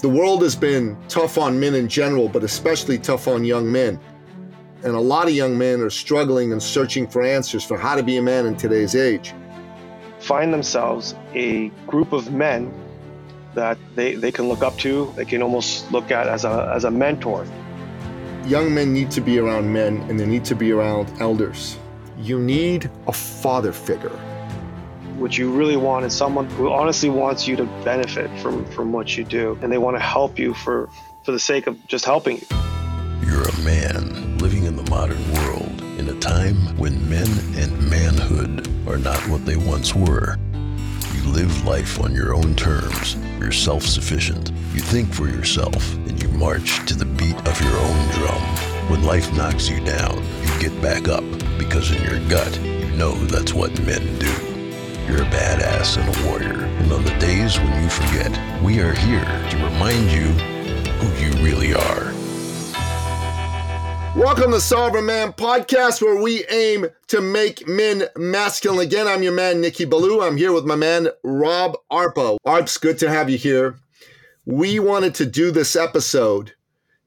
The world has been tough on men in general, but especially tough on young men. And a lot of young men are struggling and searching for answers for how to be a man in today's age. Find themselves a group of men that they, they can look up to, they can almost look at as a, as a mentor. Young men need to be around men and they need to be around elders. You need a father figure what you really want is someone who honestly wants you to benefit from from what you do. And they want to help you for for the sake of just helping you. You're a man living in the modern world in a time when men and manhood are not what they once were. You live life on your own terms. You're self-sufficient. You think for yourself and you march to the beat of your own drum. When life knocks you down you get back up because in your gut you know that's what men do you're a badass and a warrior. And on the days when you forget, we are here to remind you who you really are. Welcome to Sovereign Man Podcast, where we aim to make men masculine. Again, I'm your man, Nicky Billou. I'm here with my man, Rob Arpa. Arps, good to have you here. We wanted to do this episode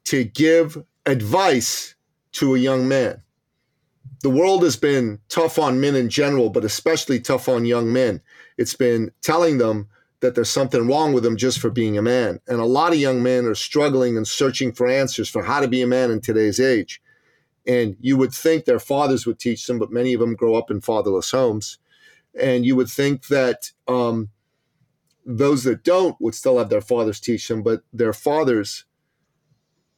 to give advice to a young man the world has been tough on men in general, but especially tough on young men. It's been telling them that there's something wrong with them just for being a man. And a lot of young men are struggling and searching for answers for how to be a man in today's age. And you would think their fathers would teach them, but many of them grow up in fatherless homes. And you would think that um, those that don't would still have their fathers teach them, but their fathers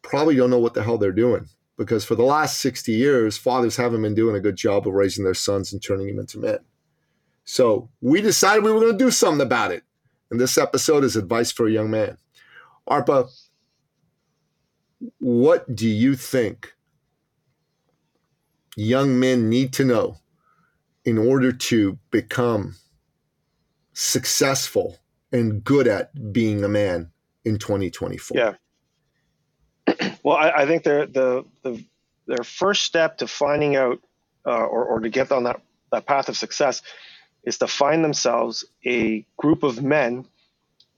probably don't know what the hell they're doing because for the last 60 years, fathers haven't been doing a good job of raising their sons and turning them into men. So we decided we were going to do something about it. And this episode is advice for a young man. Arpa, what do you think young men need to know in order to become successful and good at being a man in 2024? Yeah. Well, I, I think the, the their first step to finding out uh, or, or to get on that, that path of success is to find themselves a group of men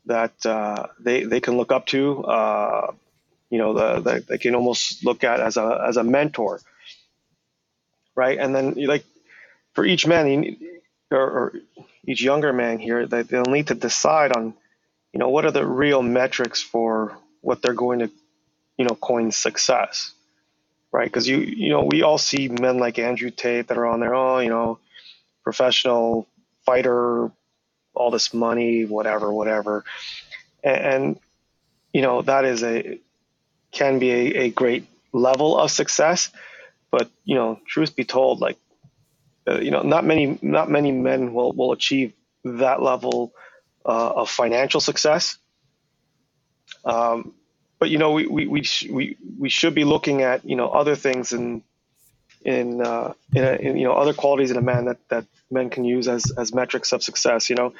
that uh, they, they can look up to, uh, you know, the, the, they can almost look at as a, as a mentor, right? And then like for each man, or, or each younger man here, they, they'll need to decide on, you know, what are the real metrics for what they're going to you know, coin success, right? Because you, you know, we all see men like Andrew Tate that are on there, oh, you know, professional fighter, all this money, whatever, whatever, and, and you know, that is a can be a, a, great level of success, but you know, truth be told, like, uh, you know, not many, not many men will will achieve that level uh, of financial success. Um, but you know we we we, sh- we we should be looking at you know other things and in, uh, in, a, in, you know other qualities in a man that that men can use as as metrics of success. You know,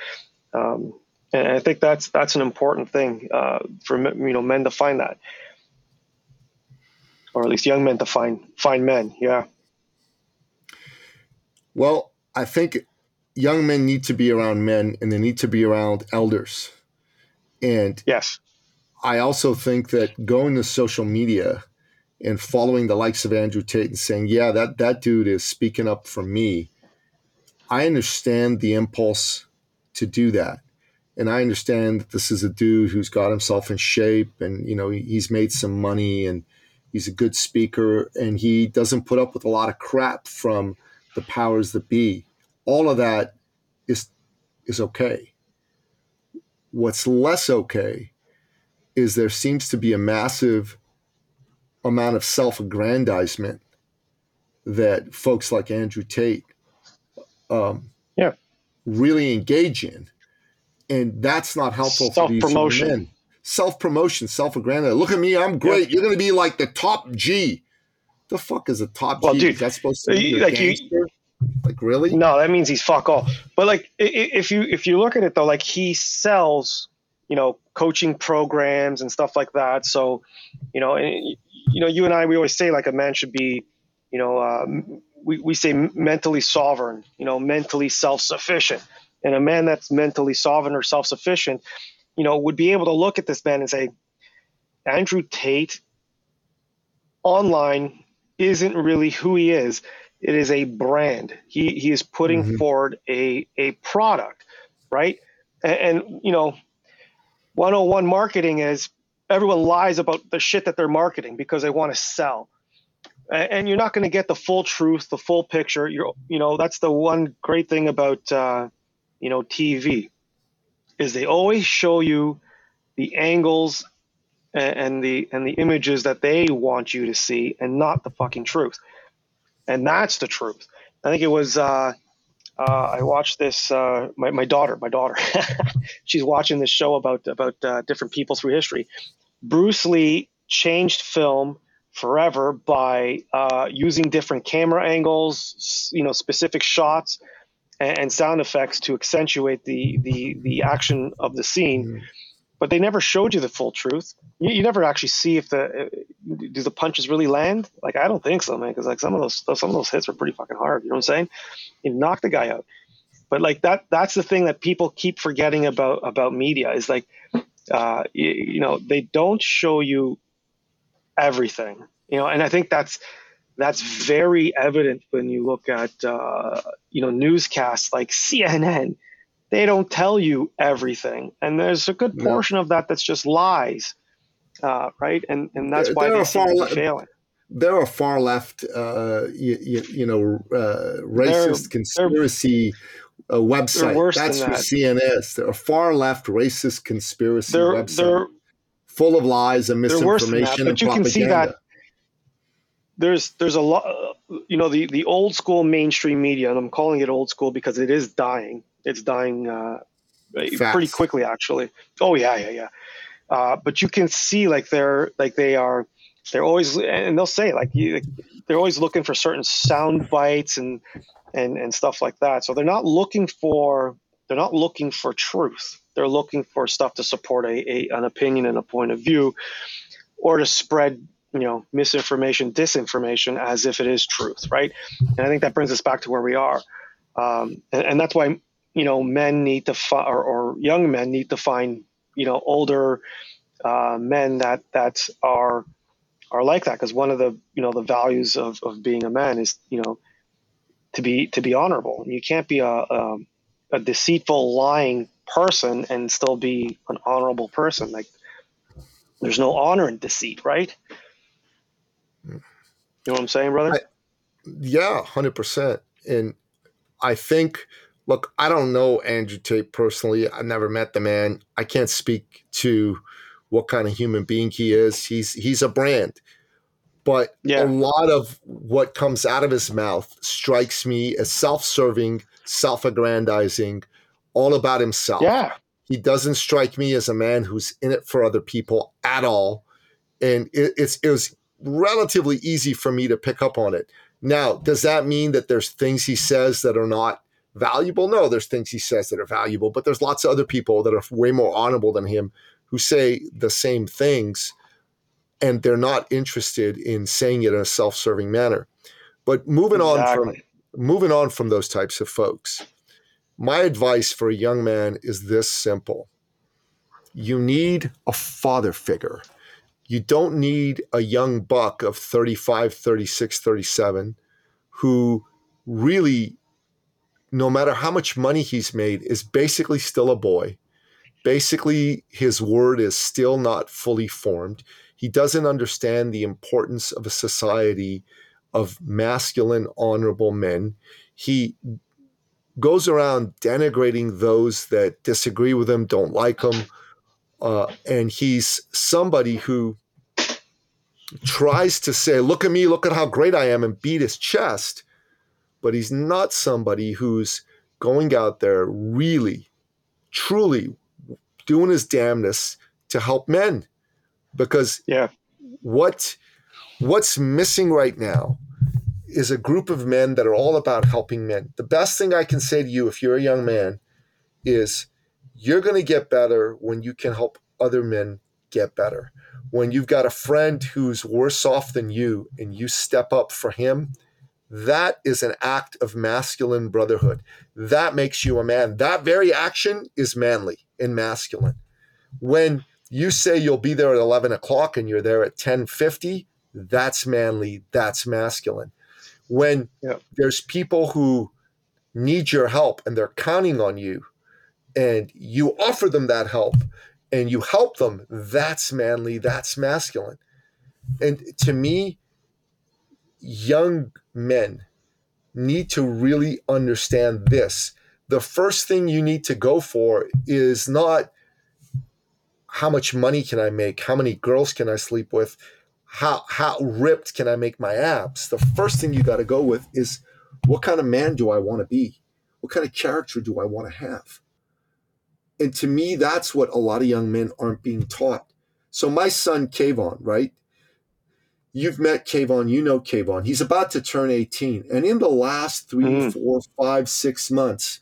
um, and I think that's that's an important thing uh, for you know men to find that, or at least young men to find find men. Yeah. Well, I think young men need to be around men, and they need to be around elders. And yes, I also think that going to social media and following the likes of Andrew Tate and saying, yeah, that, that dude is speaking up for me, I understand the impulse to do that. And I understand that this is a dude who's got himself in shape and, you know, he's made some money and he's a good speaker and he doesn't put up with a lot of crap from the powers that be. All of that is is okay. What's less okay is there seems to be a massive amount of self-aggrandizement that folks like Andrew Tate um, yeah. really engage in. And that's not helpful for these men. Self-promotion, self-aggrandizement. Look at me, I'm great. Yeah. You're going to be like the top G. The fuck is a top well, G? Dude, that's supposed to be like you, like really? No, that means he's fuck all. But like if you if you look at it though, like he sells you know, coaching programs and stuff like that. So, you know, and, you know, you and I, we always say like a man should be, you know, um, we, we say mentally sovereign, you know, mentally self-sufficient. And a man that's mentally sovereign or self-sufficient, you know, would be able to look at this man and say, Andrew Tate online isn't really who he is. It is a brand. He he is putting mm-hmm. forward a a product, right? And, and you know, 101 marketing is everyone lies about the shit that they're marketing because they want to sell. And you're not going to get the full truth, the full picture. You're, you know, that's the one great thing about, uh, you know, TV, is they always show you the angles and the and the images that they want you to see, and not the fucking truth. And that's the truth. I think it was. Uh, uh, I watched this. Uh, my, my daughter, my daughter, she's watching this show about about uh, different people through history. Bruce Lee changed film forever by uh, using different camera angles, you know, specific shots and, and, sound effects to accentuate the the the action of the scene. But they never showed you the full truth. You, you never actually see if the do the punches really land. Like I don't think so, man, because like some of those some of those hits were pretty fucking hard. You know what I'm saying? You knock the guy out. But like that that's the thing that people keep forgetting about about media is like uh, you, you know they don't show you everything. You know, and I think that's that's very evident when you look at uh, you know newscasts like CNN they don't tell you everything, and there's a good portion of that that's just lies, uh, right? And and that's why they seem to be failing. There are far left, uh, you, you, you, know, uh, racist they're, conspiracy they're, uh, website. That's what that. CNN is. They're far left racist conspiracy they're, website, full of lies and misinformation that, and you propaganda. Can see that there's there's a lot you know the the old school mainstream media and i'm calling it old school because it is dying it's dying uh, pretty quickly, actually. Oh yeah, yeah, yeah. Uh, but you can see like they're like they are they're always and they'll say like you, they're always looking for certain sound bites and and and stuff like that. So they're not looking for they're not looking for truth. They're looking for stuff to support a, a an opinion and a point of view, or to spread you know misinformation, disinformation as if it is truth, right? And I think that brings us back to where we are, um, and, and that's why you know men need to find or, or, young men need to find you know older uh, men that that are are like that. Because one of the you know the values of, of being a man is you know to be to be honorable. You can't be a, a, a deceitful lying person and still be an honorable person. Like there's no honor in deceit right? You know what i'm saying brother? I, yeah 100% and i think look, I don't know Andrew Tate personally. I've never met the man. I can't speak to what kind of human being he is. He's he's a brand. But yeah. a lot of what comes out of his mouth strikes me as self-serving, self-aggrandizing, all about himself. Yeah. He doesn't strike me as a man who's in it for other people at all. And it, it's it was relatively easy for me to pick up on it. Now, does that mean that there's things he says that are not valuable? No, there's things he says that are valuable, but there's lots of other people that are way more honorable than him who say the same things and they're not interested in saying it in a self-serving manner. But moving exactly. on from moving on from those types of folks, my advice for a young man is this simple. You need a father figure. You don't need a young buck of 35, 36, 37 who really no matter how much money he's made, is basically still a boy. Basically, his word is still not fully formed. He doesn't understand the importance of a society of masculine, honorable men. He goes around denigrating those that disagree with him, don't like him. Uh, and he's somebody who tries to say, Look at me, look at how great I am, and beat his chest but he's not somebody who's going out there really, truly doing his damnness to help men. Because yeah, what what's missing right now is a group of men that are all about helping men. The best thing I can say to you if you're a young man is you're going to get better when you can help other men get better. When you've got a friend who's worse off than you and you step up for him that is an act of masculine brotherhood. That makes you a man. That very action is manly and masculine. When you say you'll be there at 11 o'clock and you're there at 1050 that's manly that's masculine when yeah. there's people who need your help and they're counting on you and you offer them that help and you help them that's manly that's masculine and to me young men need to really understand this the first thing you need to go for is not how much money can I make? How many girls can I sleep with? How how ripped can I make my abs? The first thing you got to go with is what kind of man do I want to be? What kind of character do I want to have? And to me, that's what a lot of young men aren't being taught. So my son Kayvon, right? You've met Kayvon, you know Kayvon. He's about to turn 18. And in the last three, mm. four, five, six months,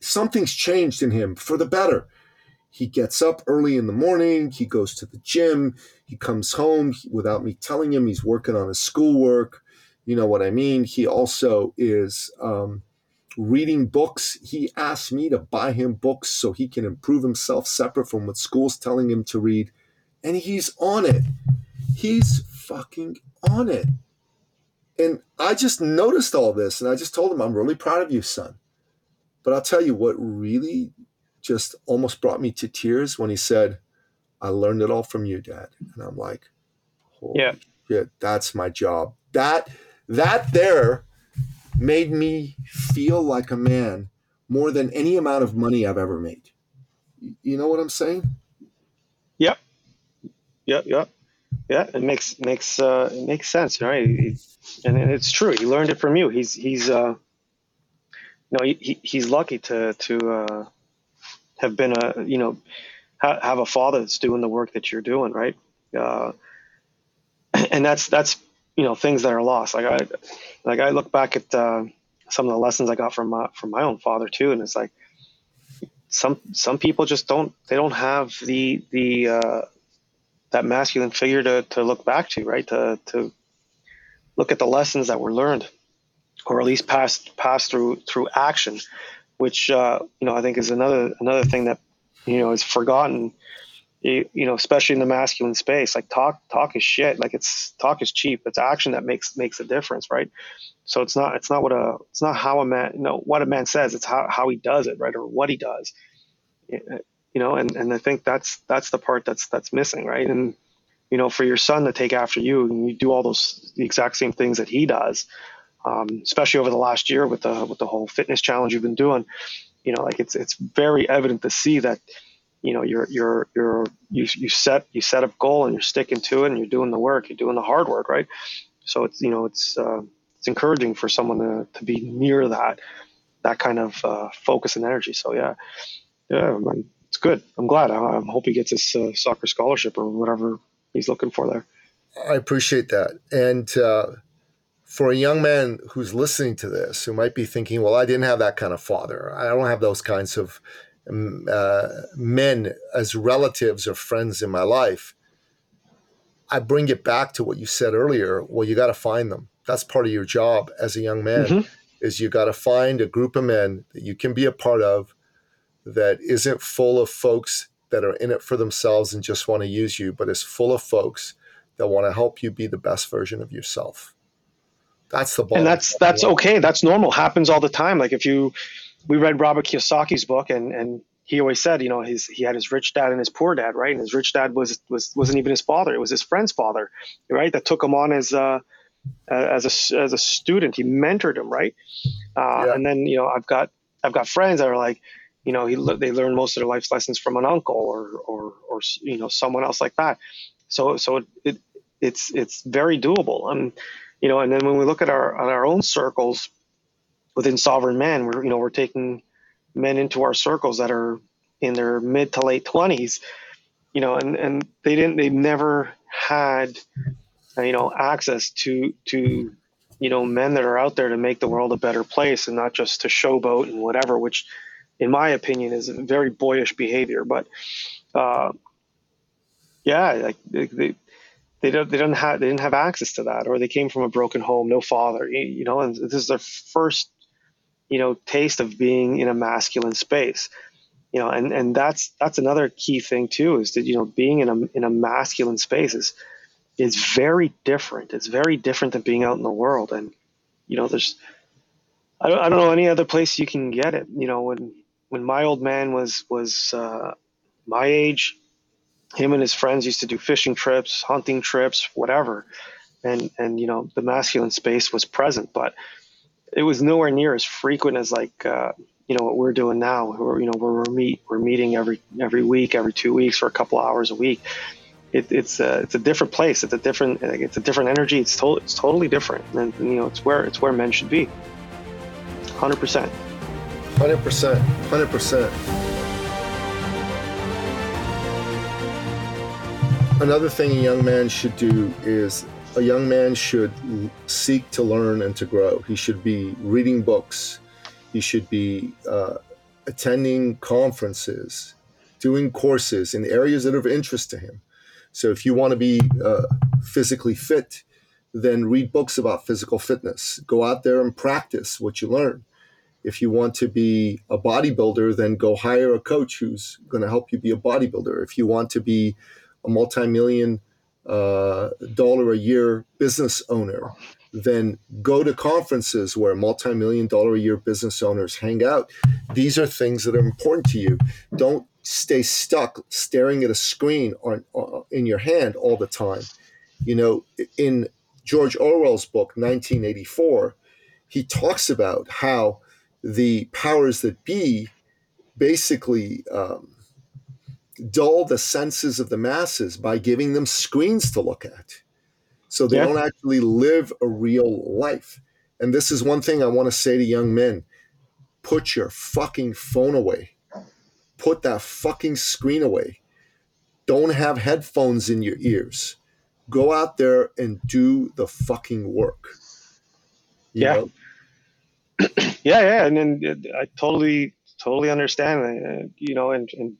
something's changed in him for the better he gets up early in the morning, he goes to the gym, he comes home without me telling him he's working on his schoolwork. You know what I mean? He also is um, reading books. He asked me to buy him books so he can improve himself separate from what school's telling him to read. And he's on it. He's fucking on it. And I just noticed all this and I just told him, I'm really proud of you, son. But I'll tell you what really just almost brought me to tears when he said, I learned it all from you, Dad. And I'm like, yeah, shit, that's my job. That that there made me feel like a man more than any amount of money I've ever made. You know what I'm saying? Yep. Yep. Yep. Yeah, it makes makes uh, it makes sense, right? And it's true. He learned it from you. He's he's uh, know he, he's lucky to to uh, have been a you know ha- have a father that's doing the work that you're doing right uh, and that's that's you know things that are lost like i like i look back at uh, some of the lessons i got from my from my own father too and it's like some some people just don't they don't have the the uh, that masculine figure to to look back to right to to look at the lessons that were learned or at least pass pass through through action which uh, you know I think is another another thing that you know is forgotten. You, you, know, especially in the masculine space, like talk talk is shit. Like it's talk is cheap. It's action that makes makes a difference, right? So it's not it's not what a it's not how a man you know what a man says. It's how how he does it, right, or what he does. You know, and and I think that's that's the part that's that's missing, right? And you know, for your son to take after you and you do all those the exact same things that he does, um, especially over the last year with the with the whole fitness challenge you've been doing. You know, like it's it's very evident to see that you know you're you're you're you, you set you set up goal and you're sticking to it and you're doing the work, you're doing the hard work, right? So it's you know it's uh, it's encouraging for someone to to be near that that kind of uh, focus and energy. So yeah, yeah, good. I'm glad. I, I hope he gets his uh, soccer scholarship or whatever he's looking for there. I appreciate that, and uh, for a young man who's listening to this, who might be thinking, well, I didn't have that kind of father. I don't have those kinds of um, uh, men as relatives or friends in my life. I bring it back to what you said earlier. Well, you got to find them. That's part of your job as a young man. Mm-hmm. Is you got to find a group of men that you can be a part of that isn't full of folks that are in it for themselves and just want to use you, but is full of folks that want to help you be the best version of yourself. That's the ball. And that's that's okay. That's normal. Happens all the time. Like if you, we read Robert Kiyosaki's book, and and he always said, you know, his he had his rich dad and his poor dad, right? And his rich dad was was wasn't even his father; it was his friend's father, right? That took him on as uh, as a as a student. He mentored him, right? Uh, yeah. And then you know, I've got I've got friends that are like, you know, he they learn most of their life's lessons from an uncle or or or you know someone else like that. So so it, it it's it's very doable. Um, you know, and then when we look at our at our own circles within sovereign men, we're you know we're taking men into our circles that are in their mid to late twenties, you know, and and they didn't they never had you know access to to you know men that are out there to make the world a better place and not just to showboat and whatever, which in my opinion is very boyish behavior, but. Uh, yeah, like they, they, they don't they don't have they didn't have access to that or they came from a broken home no father you know and this is their first you know taste of being in a masculine space you know, and and that's that's another key thing too is that you know being in a in a masculine space is is very different. It's very different than being out in the world, and you know, there's I don't, I don't know any other place you can get it. You know, when when my old man was was uh, my age, him and his friends used to do fishing trips, hunting trips, whatever, and and you know the masculine space was present, but it was nowhere near as frequent as like uh, you know what we're doing now. We're, you know we're meet we're meeting every every week, every two weeks for a couple hours a week. It, it's a it's a different place. It's a different it's a different energy. It's to, it's totally different, and you know it's where it's where men should be. Hundred percent. Hundred percent. Hundred percent. Another thing a young man should do is a young man should seek to learn and to grow. He should be reading books. He should be uh, attending conferences, doing courses in areas that are of interest to him. So if you want to be uh, physically fit, then read books about physical fitness. Go out there and practice what you learn. If you want to be a bodybuilder, then go hire a coach who's going to help you be a bodybuilder. If you want to be a multi-million uh, dollar a year business owner, then go to conferences where multi-million dollar a year business owners hang out. These are things that are important to you. Don't stay stuck staring at a screen on, in your hand all the time. You know, in George Orwell's book 1984, he talks about how the powers that be basically um, dull the senses of the masses by giving them screens to look at. So they yeah. don't actually live a real life. And this is one thing I want to say to young men put your fucking phone away. Put that fucking screen away. Don't have headphones in your ears. Go out there and do the fucking work. You yeah. yeah, yeah. And then I totally, totally understand. Uh, you know, and, and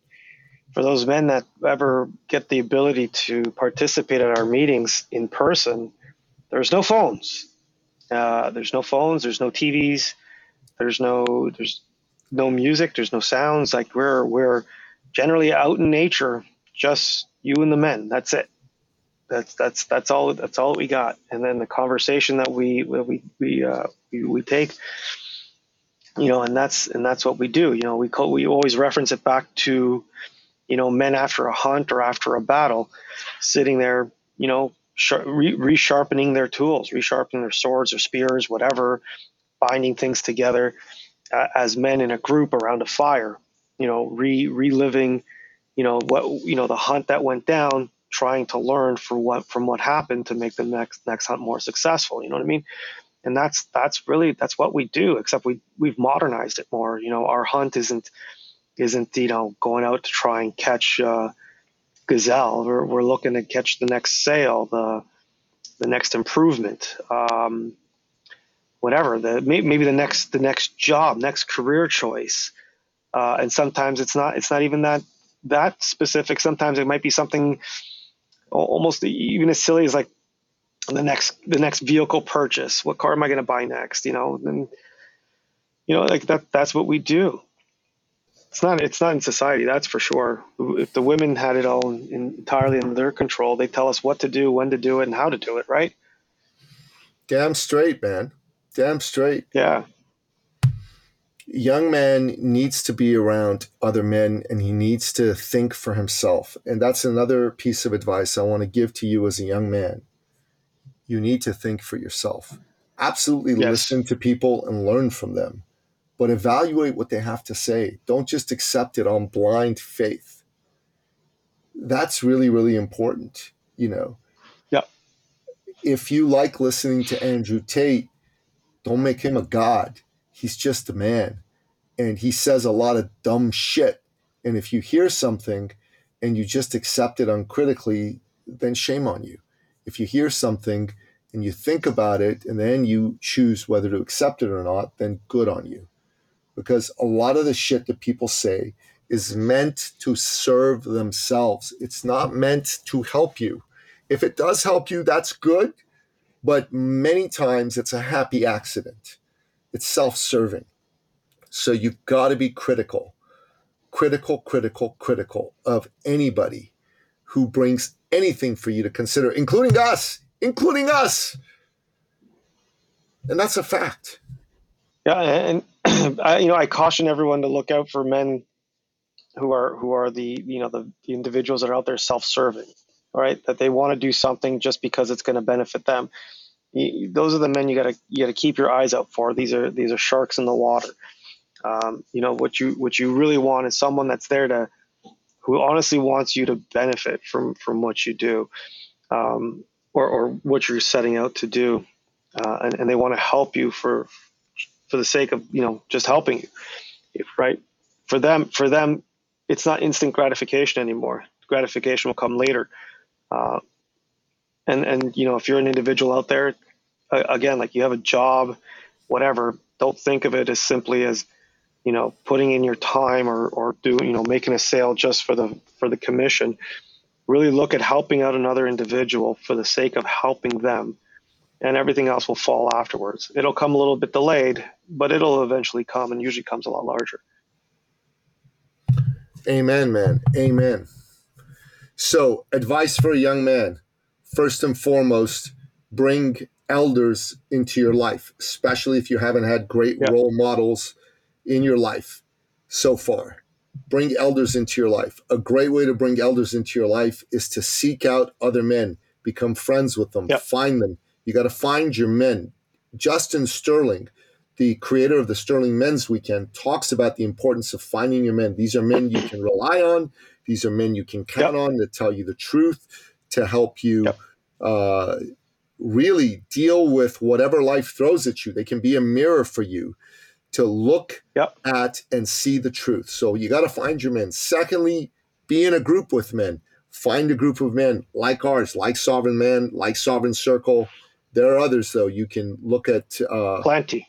for those men that ever get the ability to participate at our meetings in person, there's no phones. Uh, there's no phones. There's no TVs. There's no there's no music. There's no sounds. Like we're we're generally out in nature, just you and the men. That's it. That's that's that's all that's all we got. And then the conversation that we we we uh, we, we take you know, and that's and that's what we do. You know, we call, we always reference it back to you know, men after a hunt or after a battle, sitting there, you know, re- resharpening their tools, resharpening their swords or spears, whatever, binding things together uh, as men in a group around a fire, you know, re- reliving, you know, what, you know, the hunt that went down, trying to learn for what, from what happened to make the next, next hunt more successful. You know what I mean? And that's, that's really, that's what we do, except we, we've modernized it more. You know, our hunt isn't, isn't you know going out to try and catch uh, gazelle. We're, we're looking to catch the next sale, the the next improvement, um, whatever. The maybe the next the next job, next career choice. Uh, and sometimes it's not it's not even that that specific. Sometimes it might be something almost even as silly as like the next the next vehicle purchase. What car am I going to buy next? You know, and you know like that that's what we do. It's not it's not in society that's for sure. If the women had it all in, entirely under their control they tell us what to do when to do it and how to do it right? Damn straight man. Damn straight. Yeah young man needs to be around other men and he needs to think for himself and that's another piece of advice i want to give to you as a young man you need to think for yourself absolutely yes. listen to people and learn from them but evaluate what they have to say. Don't just accept it on blind faith. That's really, really important, you know. Yeah. If you like listening to Andrew Tate, don't make him a god. He's just a man. And he says a lot of dumb shit. And if you hear something and you just accept it uncritically, then shame on you. If you hear something and you think about it and then you choose whether to accept it or not, then good on you because a lot of the shit that people say is meant to serve themselves. It's not meant to help you. If it does help you, that's good, but many times it's a happy accident. It's self serving. So you've got to be critical. critical, critical, critical of anybody who brings anything for you to consider, including us, including us. And that's a fact. Yeah, and I, you know, I caution everyone to look out for men who are who are the you know the, the individuals that are out there self-serving, right? That they want to do something just because it's going to benefit them. You, those are the men you got to you got to keep your eyes out for. These are these are sharks in the water. Um, you know what you what you really want is someone that's there to who honestly wants you to benefit from from what you do um, or, or what you're setting out to do uh, and, and they want to help you for for the sake of you know just helping you right for them for them it's not instant gratification anymore gratification will come later uh, and and you know if you're an individual out there again like you have a job whatever don't think of it as simply as you know putting in your time or or doing you know making a sale just for the for the commission. Really look at helping out another individual for the sake of helping them and everything else will fall afterwards. It'll come a little bit delayed but it'll eventually come and usually comes a lot larger. Amen man. Amen. So advice for a young man first and foremost bring elders into your life especially if you haven't had great yep. role models in your life so far. Bring elders into your life. A great way to bring elders into your life is to seek out other men, become friends with them, yep. find them. You got to find your men. Justin Sterling, the creator of the Sterling Men's Weekend, talks about the importance of finding your men. These are men you can rely on. These are men you can count on to tell you the truth, to help you yep. uh, really deal with whatever life throws at you. They can be a mirror for you to look yep. at and see the truth. So you got to find your men. Secondly, be in a group with men. Find a group of men like ours, like Sovereign Man, like Sovereign Circle. There are others though. You can look at uh, plenty.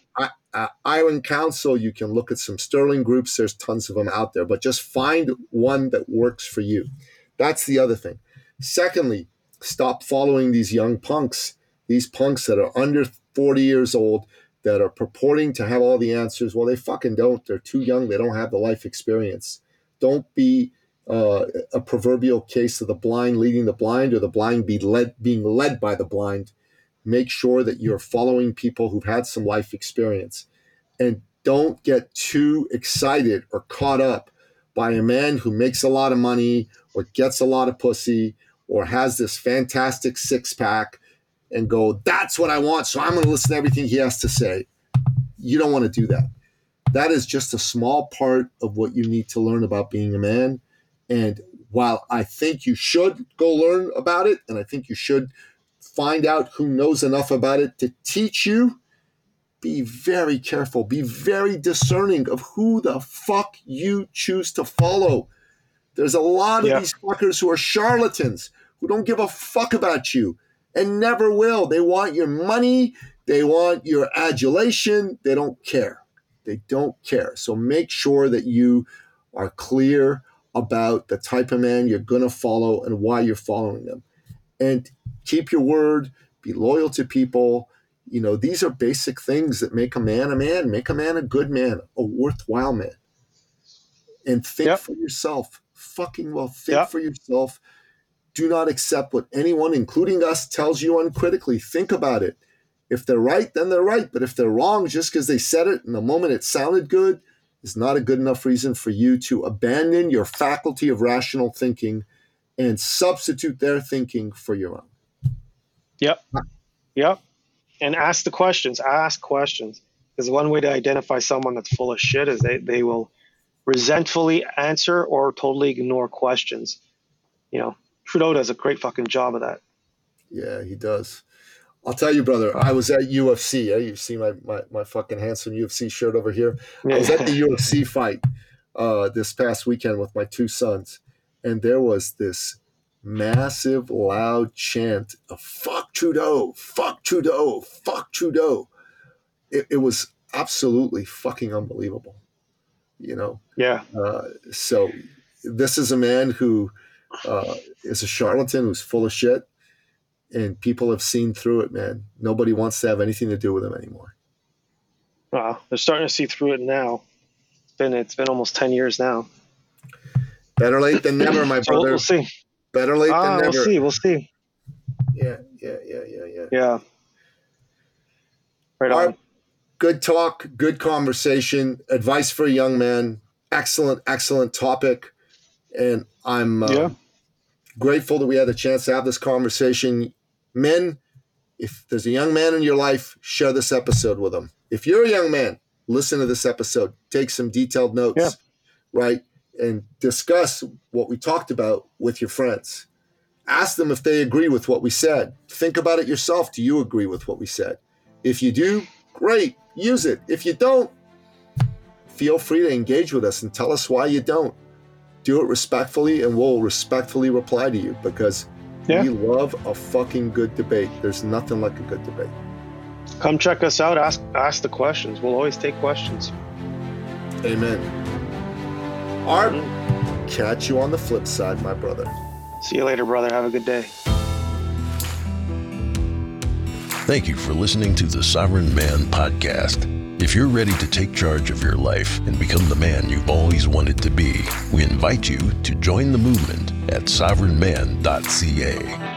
Uh, Iron Council. You can look at some Sterling groups. There's tons of them out there, but just find one that works for you. That's the other thing. Secondly, stop following these young punks. These punks that are under 40 years old that are purporting to have all the answers. Well, they fucking don't. They're too young. They don't have the life experience. Don't be uh, a proverbial case of the blind leading the blind or the blind be led being led by the blind. Make sure that you're following people who've had some life experience, and don't get too excited or caught up by a man who makes a lot of money or gets a lot of pussy or has this fantastic six pack and go, that's what I want. So I'm going to listen to everything he has to say. You don't want to do that. That is just a small part of what you need to learn about being a man. And while I think you should go learn about it, and I think you should find out who knows enough about it to teach you, be very careful, be very discerning of who the fuck you choose to follow. There's a lot of yeah. these fuckers who are charlatans who don't give a fuck about you and never will. They want your money, they want your adulation, they don't care. They don't care. So make sure that you are clear about the type of man you're going to follow and why you're following them. And keep your word, be loyal to people. You know, these are basic things that make a man a man, make a man a good man, a worthwhile man. And think yep. for yourself. Fucking well, think yep. for yourself do not accept what anyone, including us, tells you uncritically. Think about it. If they're right, then they're right. But if they're wrong, just because they said it in the moment it sounded good, is not a good enough reason for you to abandon your faculty of rational thinking and substitute their thinking for your own. Yep. Yep. And ask the questions. Ask questions. Because one way to identify someone that's full of shit is they, they will resentfully answer or totally ignore questions. You know, Trudeau does a great fucking job of that. Yeah, he does. I'll tell you, brother. I was at UFC. Eh? You see my, my my fucking handsome UFC shirt over here. I was at the UFC fight uh, this past weekend with my two sons, and there was this massive, loud chant of "Fuck Trudeau! Fuck Trudeau! Fuck Trudeau!" It, it was absolutely fucking unbelievable. You know. Yeah. Uh, so this is a man who uh, is a charlatan who's full of shit, and people have seen through it, man. Nobody wants to have anything to do with him anymore. Wow, they're starting to see through it now. It's been it's been almost ten years now. Better late than never, my brother. we'll see. Better late Ah, than we'll see. We'll see. Yeah, yeah, yeah, yeah, yeah. Yeah. Right All on. right. Good talk, good conversation, advice for a young man. Excellent, excellent topic. And I'm uh, Yeah. grateful that we had the chance to have this conversation. Men, if there's a young man in your life, share this episode with them. If you're a young man, listen to this episode, take some detailed notes, Yeah. right? And discuss what we talked about with your friends. Ask them if they agree with what we said. Think about it yourself. Do you agree with what we said? If you do, great, use it. If you don't, feel free to engage with us and tell us why you don't. Do it respectfully, and we'll respectfully reply to you because Yeah. we love a fucking good debate. There's nothing like a good debate. Come check us out. Ask ask the questions. We'll always take questions. Amen. Art, mm. catch you on the flip side, my brother. See you later, brother. Have a good day. Thank you for listening to the Sovereign Man Podcast. If you're ready to take charge of your life and become the man you've always wanted to be, we invite you to join the movement at sovereignman.ca.